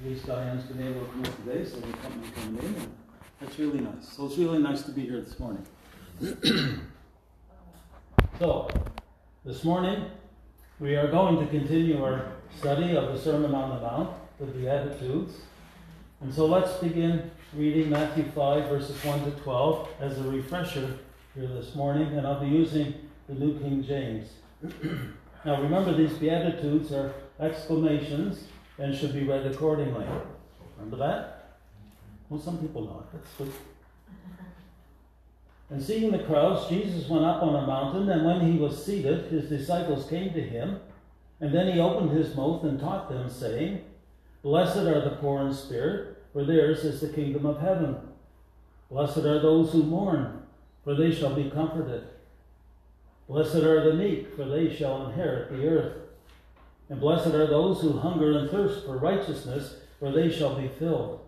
At least Diane's been able to come up today, so the company coming in. And that's really nice. So it's really nice to be here this morning. so, this morning we are going to continue our study of the Sermon on the Mount, the Beatitudes. And so let's begin reading Matthew 5, verses 1 to 12 as a refresher here this morning, and I'll be using the New King James. now remember, these Beatitudes are exclamations and should be read accordingly. Remember that? Well, some people not. That's good. And seeing the crowds, Jesus went up on a mountain, and when he was seated, his disciples came to him. And then he opened his mouth and taught them, saying, Blessed are the poor in spirit, for theirs is the kingdom of heaven. Blessed are those who mourn, for they shall be comforted. Blessed are the meek, for they shall inherit the earth. And blessed are those who hunger and thirst for righteousness, for they shall be filled.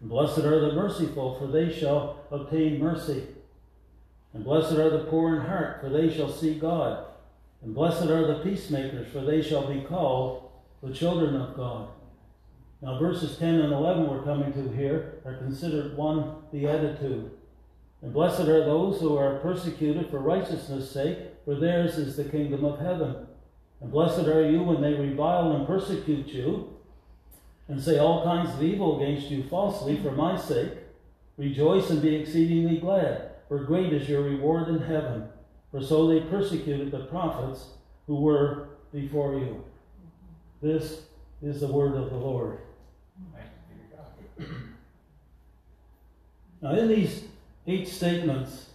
And blessed are the merciful, for they shall obtain mercy. And blessed are the poor in heart, for they shall see God. And blessed are the peacemakers, for they shall be called the children of God. Now, verses 10 and 11 we're coming to here are considered one beatitude. And blessed are those who are persecuted for righteousness' sake, for theirs is the kingdom of heaven. And blessed are you when they revile and persecute you, and say all kinds of evil against you falsely for my sake. Rejoice and be exceedingly glad for great is your reward in heaven. For so they persecuted the prophets who were before you. This is the word of the Lord. Now, in these eight statements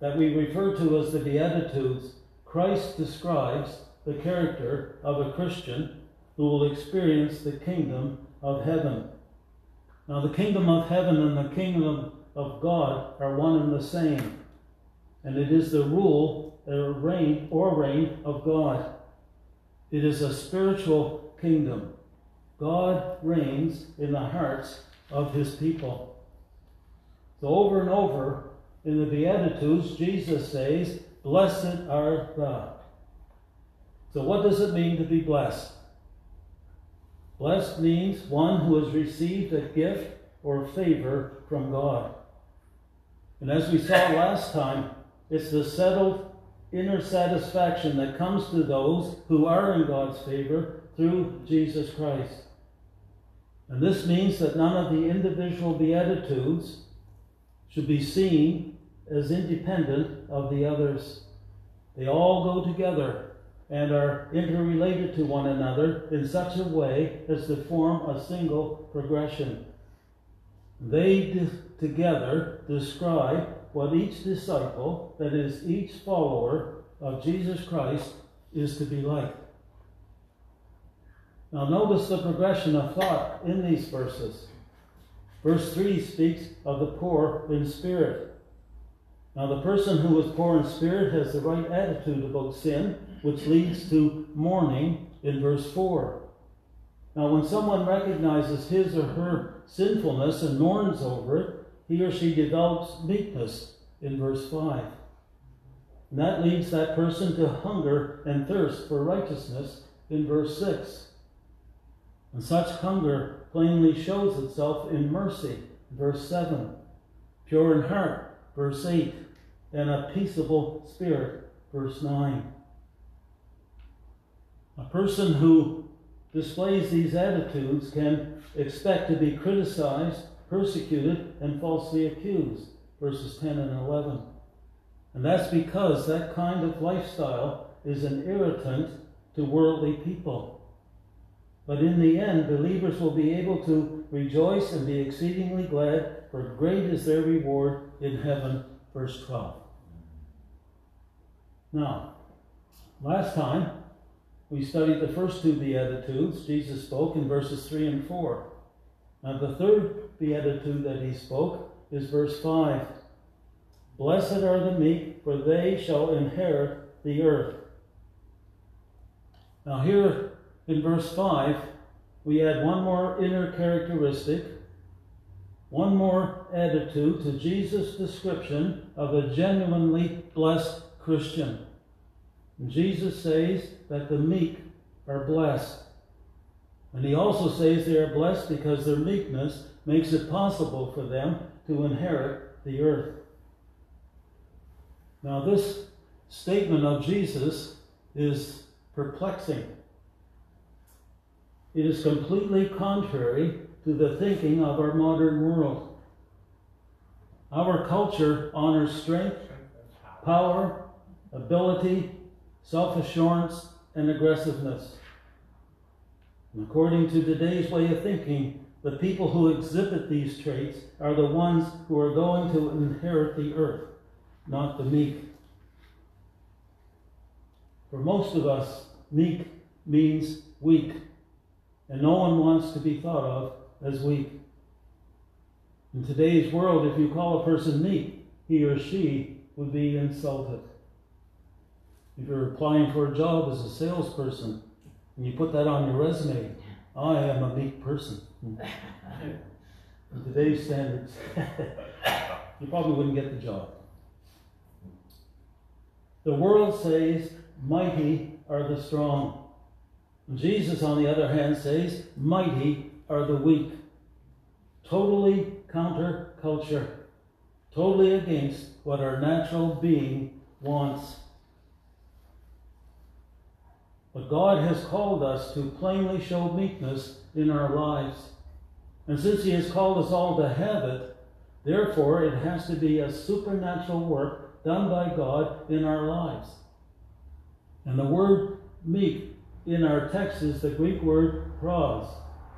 that we refer to as the Beatitudes, Christ describes the character of a Christian who will experience the kingdom of heaven. Now, the kingdom of heaven and the kingdom of God are one and the same. And it is the rule or reign or reign of God. It is a spiritual kingdom. God reigns in the hearts of his people. So over and over in the Beatitudes, Jesus says, Blessed are the. So what does it mean to be blessed? Blessed means one who has received a gift or favor from God. And as we saw last time, it's the settled inner satisfaction that comes to those who are in God's favor through Jesus Christ. And this means that none of the individual Beatitudes should be seen as independent of the others. They all go together and are interrelated to one another in such a way as to form a single progression. They together describe what each disciple, that is, each follower of Jesus Christ, is to be like. Now, notice the progression of thought in these verses. Verse 3 speaks of the poor in spirit. Now, the person who is poor in spirit has the right attitude about sin, which leads to mourning in verse 4. Now, when someone recognizes his or her sinfulness and mourns over it, he or she develops meekness in verse 5. And that leads that person to hunger and thirst for righteousness in verse 6. And such hunger plainly shows itself in mercy, verse 7, pure in heart, verse 8, and a peaceable spirit, verse 9. A person who displays these attitudes can expect to be criticized, persecuted, and falsely accused. Verses 10 and 11. And that's because that kind of lifestyle is an irritant to worldly people. But in the end, believers will be able to rejoice and be exceedingly glad, for great is their reward in heaven. Verse 12. Now, last time we studied the first two Beatitudes. Jesus spoke in verses 3 and 4. Now, the third Beatitude that he spoke is verse 5. Blessed are the meek, for they shall inherit the earth. Now, here in verse 5, we add one more inner characteristic, one more attitude to Jesus' description of a genuinely blessed Christian. Jesus says that the meek are blessed. And he also says they are blessed because their meekness makes it possible for them to inherit the earth. Now, this statement of Jesus is perplexing. It is completely contrary to the thinking of our modern world. Our culture honors strength, power, ability, self assurance, and aggressiveness. And according to today's way of thinking, the people who exhibit these traits are the ones who are going to inherit the earth, not the meek. For most of us, meek means weak, and no one wants to be thought of as weak. In today's world, if you call a person meek, he or she would be insulted. If you're applying for a job as a salesperson and you put that on your resume, I am a meek person. In today's standards, you probably wouldn't get the job. The world says, mighty are the strong. Jesus, on the other hand, says, mighty are the weak. Totally counter culture. Totally against what our natural being wants. But God has called us to plainly show meekness in our lives. And since He has called us all to have it, therefore it has to be a supernatural work done by God in our lives. And the word meek in our text is the Greek word praus,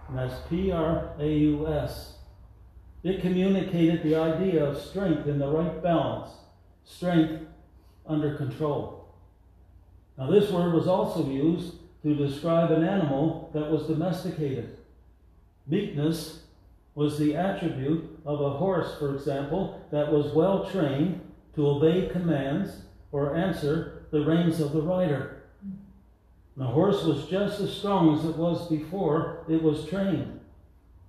and that's P R A U S. It communicated the idea of strength in the right balance, strength under control. Now, this word was also used to describe an animal that was domesticated. Meekness was the attribute of a horse, for example, that was well trained to obey commands or answer the reins of the rider. The horse was just as strong as it was before it was trained.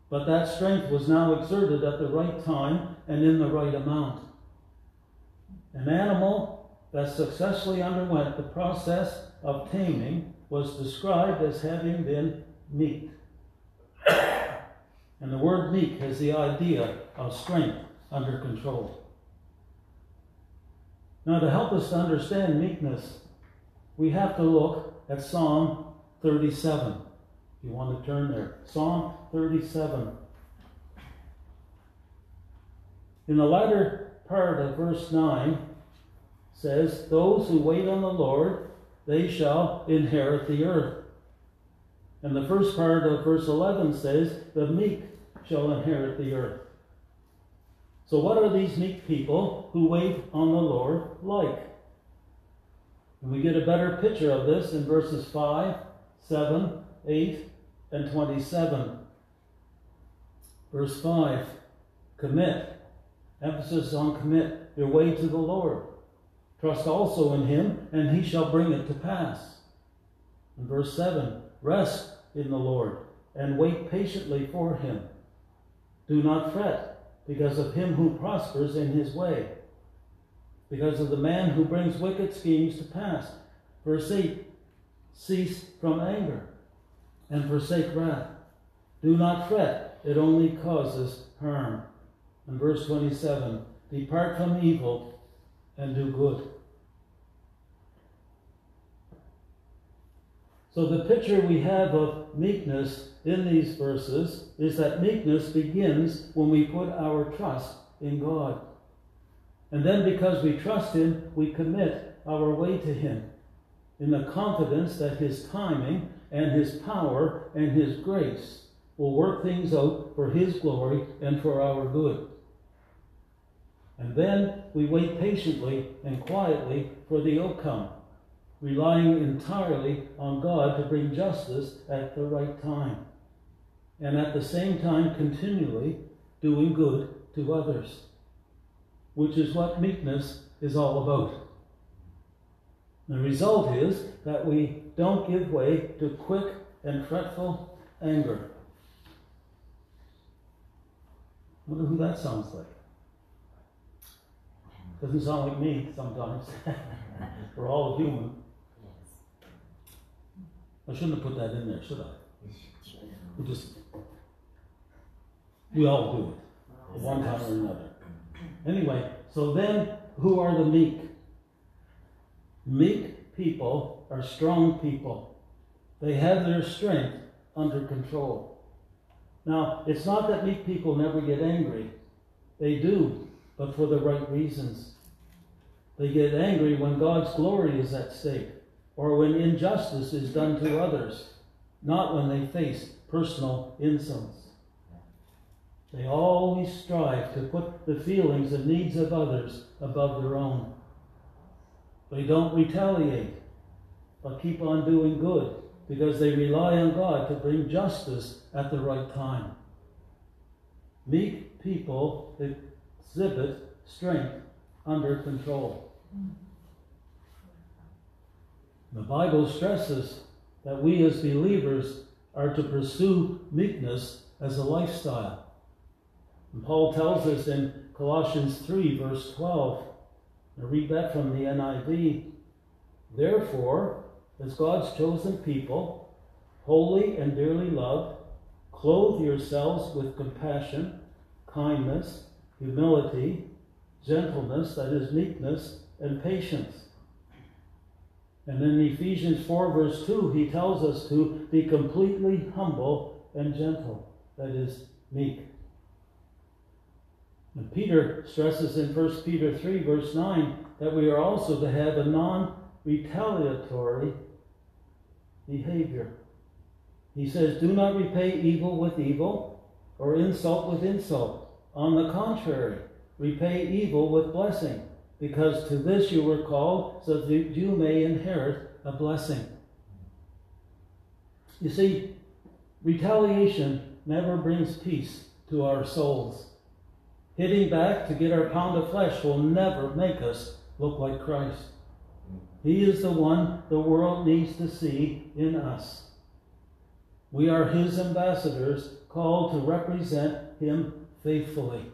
But that strength was now exerted at the right time and in the right amount. An animal that successfully underwent the process of taming was described as having been meek. And the word meek has the idea of strength under control. Now, to help us to understand meekness, we have to look at Psalm 37. If you want to turn there. Psalm 37. In the latter part of verse 9 says, Those who wait on the Lord, they shall inherit the earth. And the first part of verse 11 says, The meek shall inherit the earth. So, what are these meek people who wait on the Lord like? And we get a better picture of this in verses 5, 7, 8, and 27. Verse 5 Commit. Emphasis on commit your way to the Lord. Trust also in him, and he shall bring it to pass. In verse 7 Rest in the Lord, and wait patiently for him. Do not fret because of him who prospers in his way, because of the man who brings wicked schemes to pass. Verse 8 Cease from anger and forsake wrath. Do not fret, it only causes harm. And verse 27 Depart from evil and do good. So, the picture we have of meekness in these verses is that meekness begins when we put our trust in God. And then, because we trust Him, we commit our way to Him in the confidence that His timing and His power and His grace will work things out for His glory and for our good. And then we wait patiently and quietly for the outcome, relying entirely on God to bring justice at the right time. And at the same time, continually doing good to others, which is what meekness is all about. The result is that we don't give way to quick and fretful anger. I wonder who that sounds like. Doesn't sound like me sometimes. We're all human. I shouldn't have put that in there, should I? We just, we all do it, at one time or another. Anyway, so then, who are the meek? Meek people are strong people. They have their strength under control. Now, it's not that meek people never get angry. They do, but for the right reasons. They get angry when God's glory is at stake or when injustice is done to others, not when they face personal insults. They always strive to put the feelings and needs of others above their own. They don't retaliate, but keep on doing good because they rely on God to bring justice at the right time. Meek people exhibit strength under control. The Bible stresses that we as believers are to pursue meekness as a lifestyle. And Paul tells us in Colossians 3, verse 12, I read that from the NIV. Therefore, as God's chosen people, holy and dearly loved, clothe yourselves with compassion, kindness, humility, gentleness, that is, meekness, and patience. And in Ephesians 4, verse 2, he tells us to be completely humble and gentle, that is, meek. And Peter stresses in 1 Peter 3, verse 9, that we are also to have a non retaliatory behavior. He says, Do not repay evil with evil or insult with insult. On the contrary, repay evil with blessing, because to this you were called, so that you may inherit a blessing. You see, retaliation never brings peace to our souls. Hitting back to get our pound of flesh will never make us look like Christ. He is the one the world needs to see in us. We are His ambassadors called to represent Him faithfully.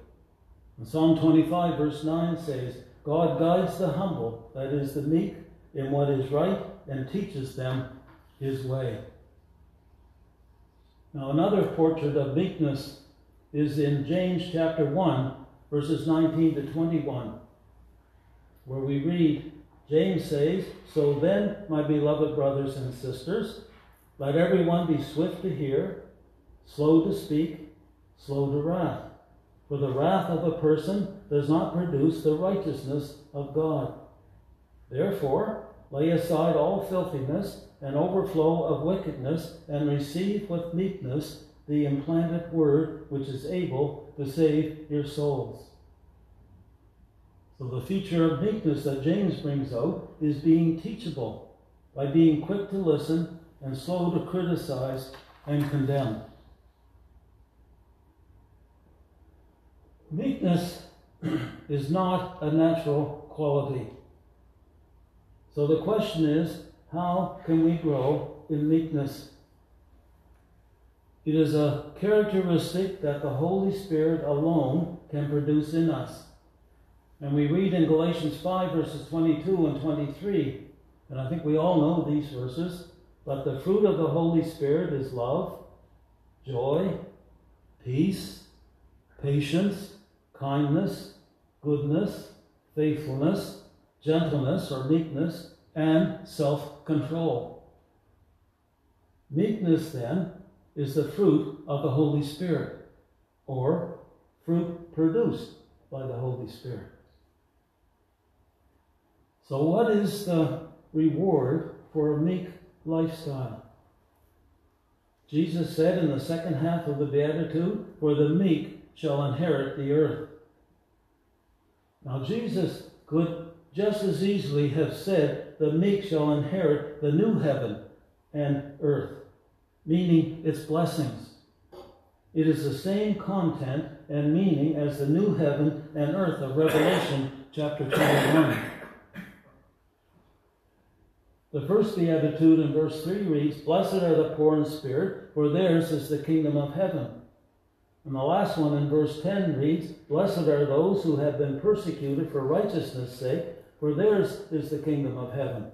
And Psalm 25, verse 9 says, God guides the humble, that is, the meek, in what is right and teaches them His way. Now, another portrait of meekness is in James chapter 1, verses 19 to 21, where we read, James says, So then, my beloved brothers and sisters, let everyone be swift to hear, slow to speak, slow to wrath. For the wrath of a person does not produce the righteousness of God. Therefore, lay aside all filthiness and overflow of wickedness, and receive with meekness the implanted word which is able to save your souls. So, the feature of meekness that James brings out is being teachable, by being quick to listen and slow to criticize and condemn. Meekness is not a natural quality. So the question is how can we grow in meekness? It is a characteristic that the Holy Spirit alone can produce in us. And we read in Galatians 5, verses 22 and 23, and I think we all know these verses, but the fruit of the Holy Spirit is love, joy, peace, patience, kindness, goodness, faithfulness, gentleness or meekness, and self control. Meekness, then, is the fruit of the Holy Spirit, or fruit produced by the Holy Spirit. So, what is the reward for a meek lifestyle? Jesus said in the second half of the Beatitude, For the meek shall inherit the earth. Now, Jesus could just as easily have said, The meek shall inherit the new heaven and earth, meaning its blessings. It is the same content and meaning as the new heaven and earth of Revelation chapter 21. The first beatitude in verse 3 reads, Blessed are the poor in spirit, for theirs is the kingdom of heaven. And the last one in verse 10 reads, Blessed are those who have been persecuted for righteousness' sake, for theirs is the kingdom of heaven.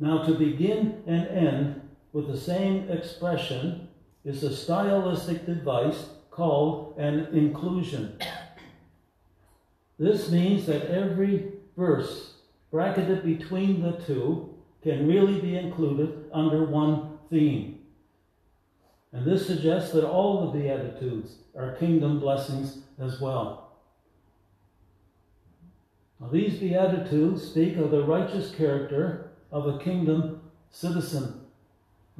Now, to begin and end with the same expression is a stylistic device called an inclusion. This means that every verse bracketed between the two can really be included under one theme. And this suggests that all the Beatitudes are kingdom blessings as well. Now, these Beatitudes speak of the righteous character of a kingdom citizen.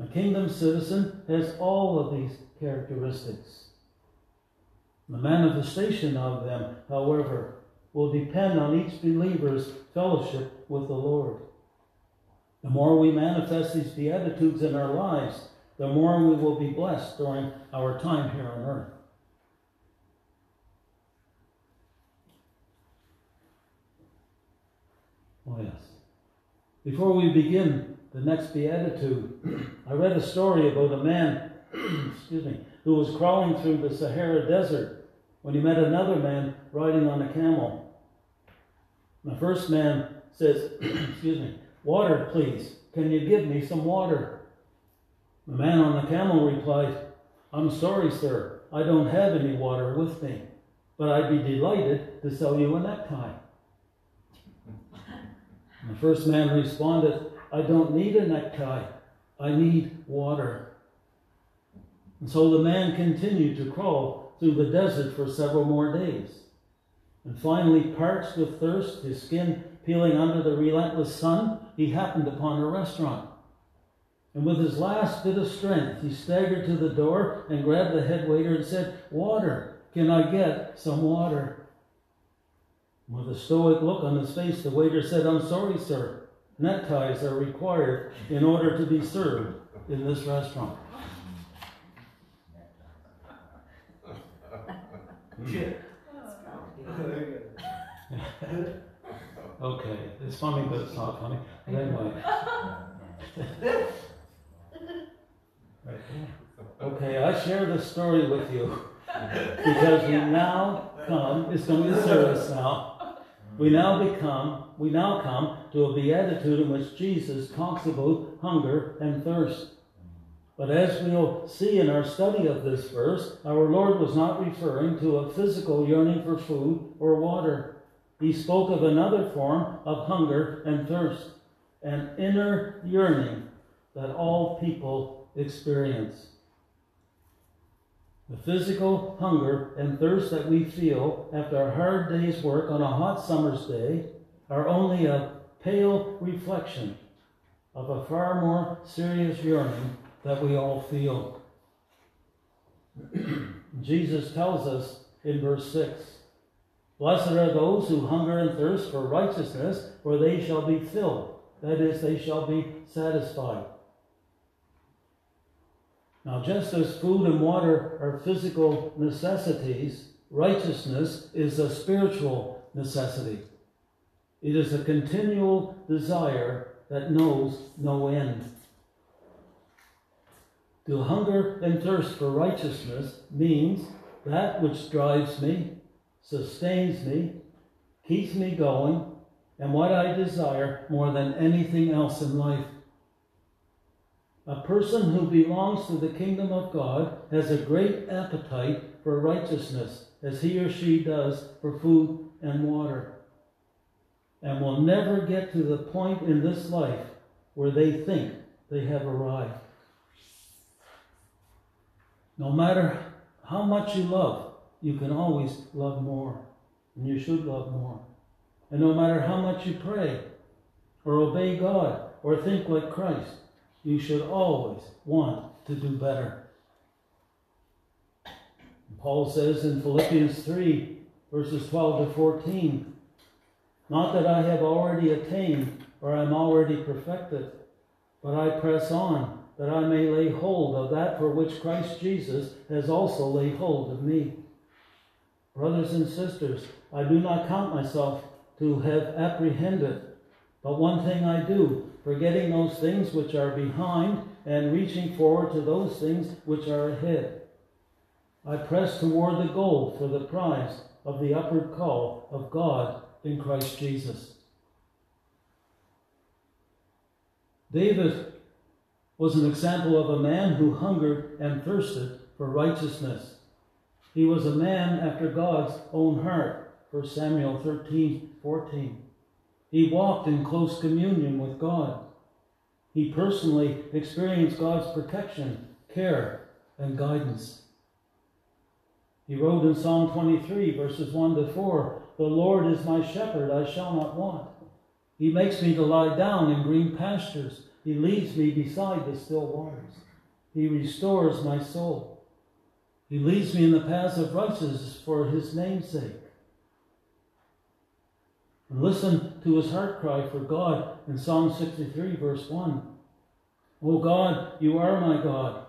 A kingdom citizen has all of these characteristics. The manifestation of them, however, will depend on each believer's fellowship with the Lord. The more we manifest these Beatitudes in our lives, the more we will be blessed during our time here on earth. Oh, yes. Before we begin the next beatitude, I read a story about a man, excuse me, who was crawling through the Sahara Desert when he met another man riding on a camel. The first man says, excuse me, water, please. Can you give me some water? The man on the camel replied, I'm sorry, sir. I don't have any water with me, but I'd be delighted to sell you a necktie. The first man responded, I don't need a necktie. I need water. And so the man continued to crawl through the desert for several more days. And finally, parched with thirst, his skin peeling under the relentless sun, he happened upon a restaurant. And with his last bit of strength, he staggered to the door and grabbed the head waiter and said, Water, can I get some water? With a stoic look on his face, the waiter said, I'm sorry, sir. Neckties are required in order to be served in this restaurant. okay, it's funny, but it's not funny. anyway. okay, I share this story with you because we now come, it's going to be a service now we now become, we now come to a beatitude in which Jesus talks about hunger and thirst. But as we'll see in our study of this verse, our Lord was not referring to a physical yearning for food or water. He spoke of another form of hunger and thirst, an inner yearning that all people experience. The physical hunger and thirst that we feel after a hard day's work on a hot summer's day are only a pale reflection of a far more serious yearning that we all feel. Jesus tells us in verse 6 Blessed are those who hunger and thirst for righteousness, for they shall be filled. That is, they shall be satisfied. Now, just as food and water are physical necessities, righteousness is a spiritual necessity. It is a continual desire that knows no end. To hunger and thirst for righteousness means that which drives me, sustains me, keeps me going, and what I desire more than anything else in life. A person who belongs to the kingdom of God has a great appetite for righteousness, as he or she does for food and water, and will never get to the point in this life where they think they have arrived. No matter how much you love, you can always love more, and you should love more. And no matter how much you pray, or obey God, or think like Christ, you should always want to do better. Paul says in Philippians 3, verses 12 to 14, Not that I have already attained or am already perfected, but I press on that I may lay hold of that for which Christ Jesus has also laid hold of me. Brothers and sisters, I do not count myself to have apprehended, but one thing I do forgetting those things which are behind and reaching forward to those things which are ahead. I press toward the goal for the prize of the upward call of God in Christ Jesus. David was an example of a man who hungered and thirsted for righteousness. He was a man after God's own heart, 1 Samuel 13 14. He walked in close communion with God. He personally experienced God's protection, care, and guidance. He wrote in Psalm 23, verses 1 to 4 The Lord is my shepherd, I shall not want. He makes me to lie down in green pastures. He leads me beside the still waters. He restores my soul. He leads me in the paths of righteousness for his name's sake. And listen to his heart cry for God in Psalm 63, verse 1. O God, you are my God.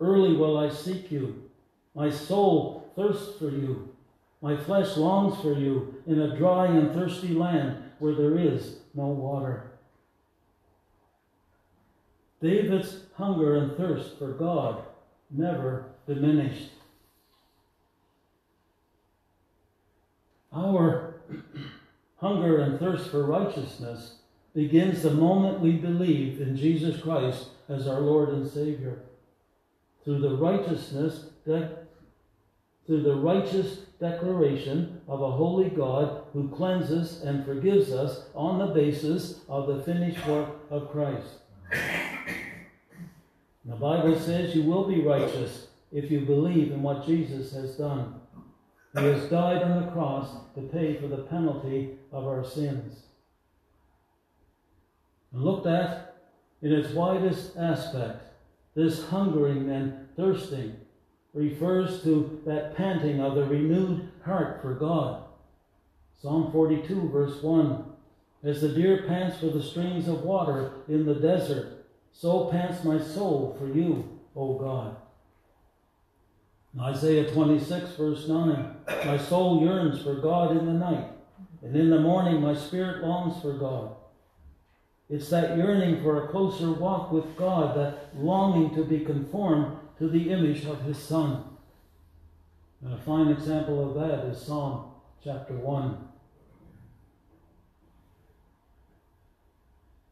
Early will I seek you. My soul thirsts for you. My flesh longs for you in a dry and thirsty land where there is no water. David's hunger and thirst for God never diminished. Our hunger and thirst for righteousness begins the moment we believe in Jesus Christ as our Lord and Savior. Through the righteousness that through the righteous declaration of a holy God who cleanses and forgives us on the basis of the finished work of Christ. The Bible says you will be righteous if you believe in what Jesus has done. He has died on the cross to pay for the penalty of our sins. And looked at in its widest aspect, this hungering and thirsting refers to that panting of the renewed heart for God. Psalm 42, verse 1 As the deer pants for the streams of water in the desert, so pants my soul for you, O God. Isaiah 26, verse 9 My soul yearns for God in the night, and in the morning my spirit longs for God. It's that yearning for a closer walk with God, that longing to be conformed to the image of His Son. And a fine example of that is Psalm chapter 1.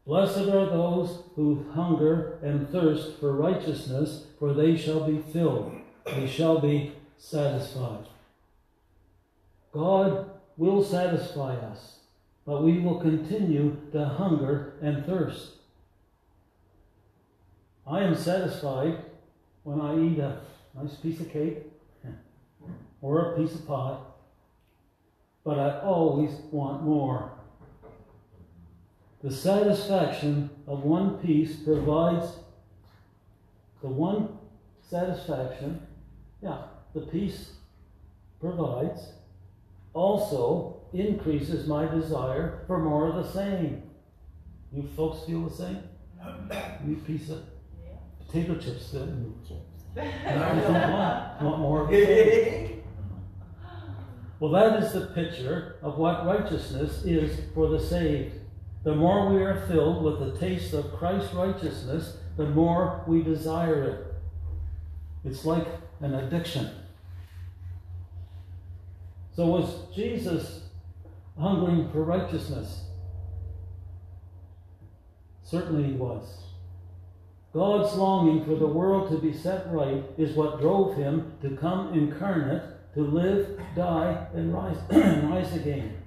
Blessed are those who hunger and thirst for righteousness, for they shall be filled we shall be satisfied. God will satisfy us, but we will continue to hunger and thirst. I am satisfied when I eat a nice piece of cake or a piece of pie, but I always want more. The satisfaction of one piece provides the one satisfaction yeah, the peace provides also increases my desire for more of the same. You folks feel the same? You piece of potato chips then. want, want more of the same. Well, that is the picture of what righteousness is for the saved. The more we are filled with the taste of Christ's righteousness, the more we desire it. It's like an addiction. So, was Jesus hungering for righteousness? Certainly he was. God's longing for the world to be set right is what drove him to come incarnate, to live, die, and rise, and rise again.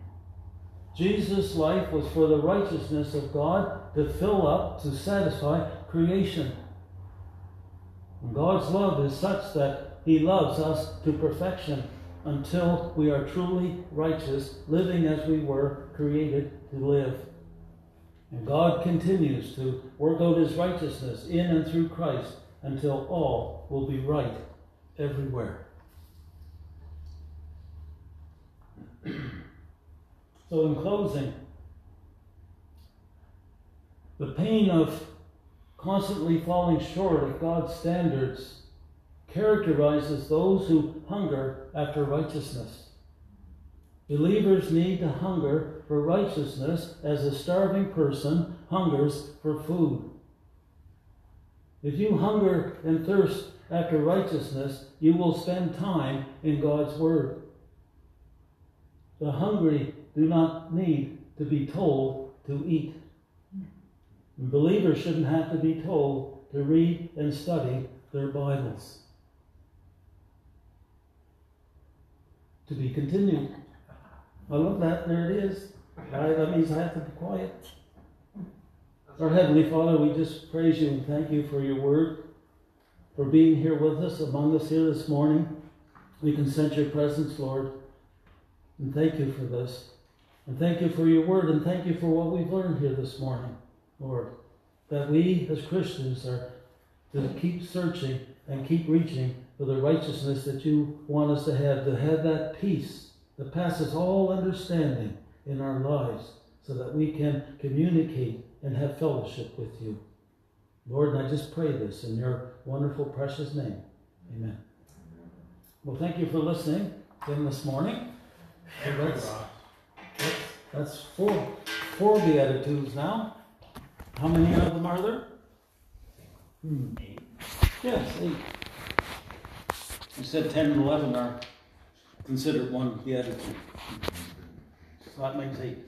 Jesus' life was for the righteousness of God to fill up, to satisfy creation. God's love is such that He loves us to perfection until we are truly righteous, living as we were created to live. And God continues to work out His righteousness in and through Christ until all will be right everywhere. so, in closing, the pain of constantly falling short of God's standards characterizes those who hunger after righteousness. Believers need to hunger for righteousness as a starving person hungers for food. If you hunger and thirst after righteousness, you will spend time in God's Word. The hungry do not need to be told to eat. Believers shouldn't have to be told to read and study their Bibles. To be continued. I love that. There it is. I, that means I have to be quiet. Our Heavenly Father, we just praise you and thank you for your word, for being here with us, among us here this morning. We can sense your presence, Lord. And thank you for this. And thank you for your word, and thank you for what we've learned here this morning, Lord. That we as Christians are to keep searching and keep reaching for the righteousness that you want us to have, to have that peace that passes all understanding in our lives, so that we can communicate and have fellowship with you. Lord, and I just pray this in your wonderful, precious name. Amen. Well, thank you for listening again this morning. And that's, that's, that's four, four Beatitudes now. How many of them are there? Hmm. Yes, eight. You said 10 and 11 are considered one Beatitude. So that makes eight.